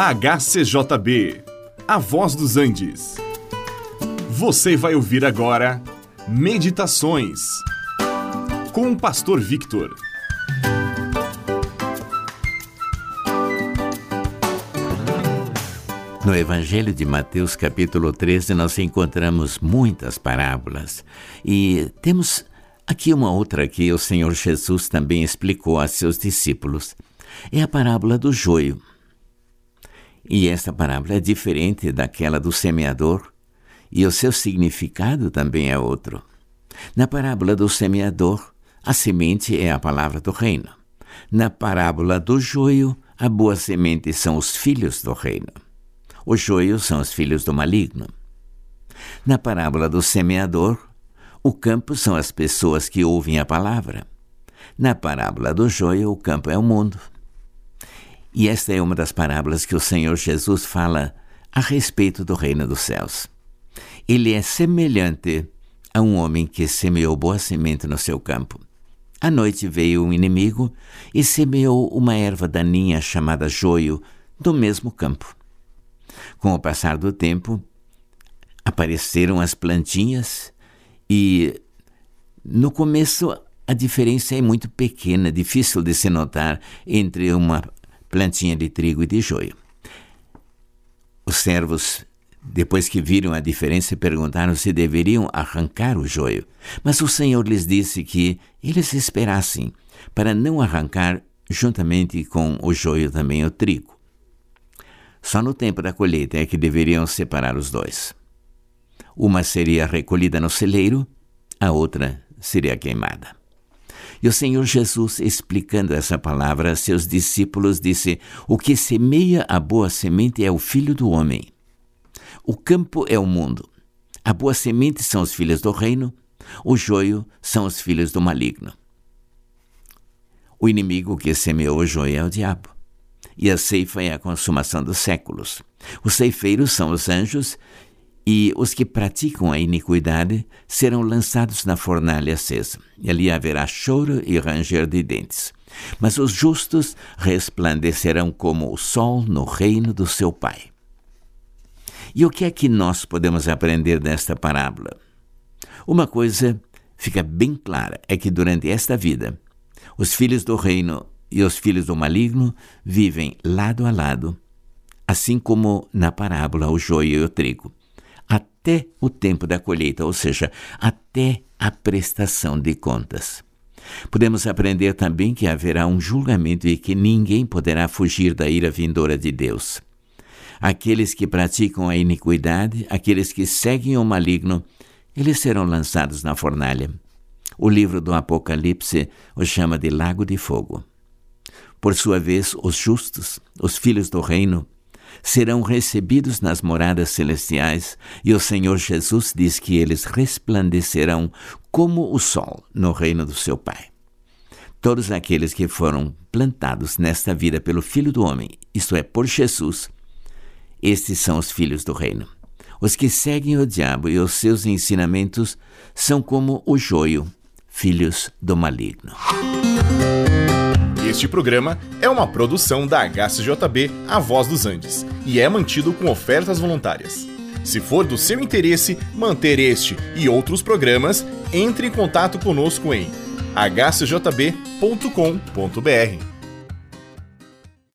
HCJB, A Voz dos Andes. Você vai ouvir agora Meditações com o Pastor Victor. No Evangelho de Mateus, capítulo 13, nós encontramos muitas parábolas e temos aqui uma outra que o Senhor Jesus também explicou a seus discípulos. É a parábola do joio. E esta parábola é diferente daquela do semeador, e o seu significado também é outro. Na parábola do semeador, a semente é a palavra do reino. Na parábola do joio, a boa semente são os filhos do reino. Os joios são os filhos do maligno. Na parábola do semeador, o campo são as pessoas que ouvem a palavra. Na parábola do joio, o campo é o mundo. E esta é uma das parábolas que o Senhor Jesus fala a respeito do reino dos céus. Ele é semelhante a um homem que semeou boa semente no seu campo. À noite veio um inimigo e semeou uma erva daninha chamada joio do mesmo campo. Com o passar do tempo, apareceram as plantinhas e no começo a diferença é muito pequena, difícil de se notar entre uma plantinha de trigo e de joio. Os servos, depois que viram a diferença, perguntaram se deveriam arrancar o joio. Mas o Senhor lhes disse que eles esperassem, para não arrancar juntamente com o joio também o trigo. Só no tempo da colheita é que deveriam separar os dois. Uma seria recolhida no celeiro, a outra seria queimada. E o Senhor Jesus, explicando essa palavra a seus discípulos, disse: O que semeia a boa semente é o filho do homem. O campo é o mundo. A boa semente são os filhos do reino, o joio são os filhos do maligno. O inimigo que semeou o joio é o diabo. E a ceifa é a consumação dos séculos. Os ceifeiros são os anjos e os que praticam a iniquidade serão lançados na fornalha acesa. E ali haverá choro e ranger de dentes. Mas os justos resplandecerão como o sol no reino do seu Pai. E o que é que nós podemos aprender desta parábola? Uma coisa fica bem clara: é que durante esta vida, os filhos do reino e os filhos do maligno vivem lado a lado, assim como na parábola o joio e o trigo até o tempo da colheita, ou seja, até a prestação de contas. Podemos aprender também que haverá um julgamento e que ninguém poderá fugir da ira vindoura de Deus. Aqueles que praticam a iniquidade, aqueles que seguem o maligno, eles serão lançados na fornalha. O livro do Apocalipse os chama de lago de fogo. Por sua vez, os justos, os filhos do reino, serão recebidos nas moradas celestiais, e o Senhor Jesus diz que eles resplandecerão como o sol no reino do seu Pai. Todos aqueles que foram plantados nesta vida pelo Filho do Homem, isto é, por Jesus, estes são os filhos do reino. Os que seguem o diabo e os seus ensinamentos são como o joio, filhos do maligno. Este programa é uma produção da HCJB A Voz dos Andes e é mantido com ofertas voluntárias. Se for do seu interesse manter este e outros programas, entre em contato conosco em hcjb.com.br.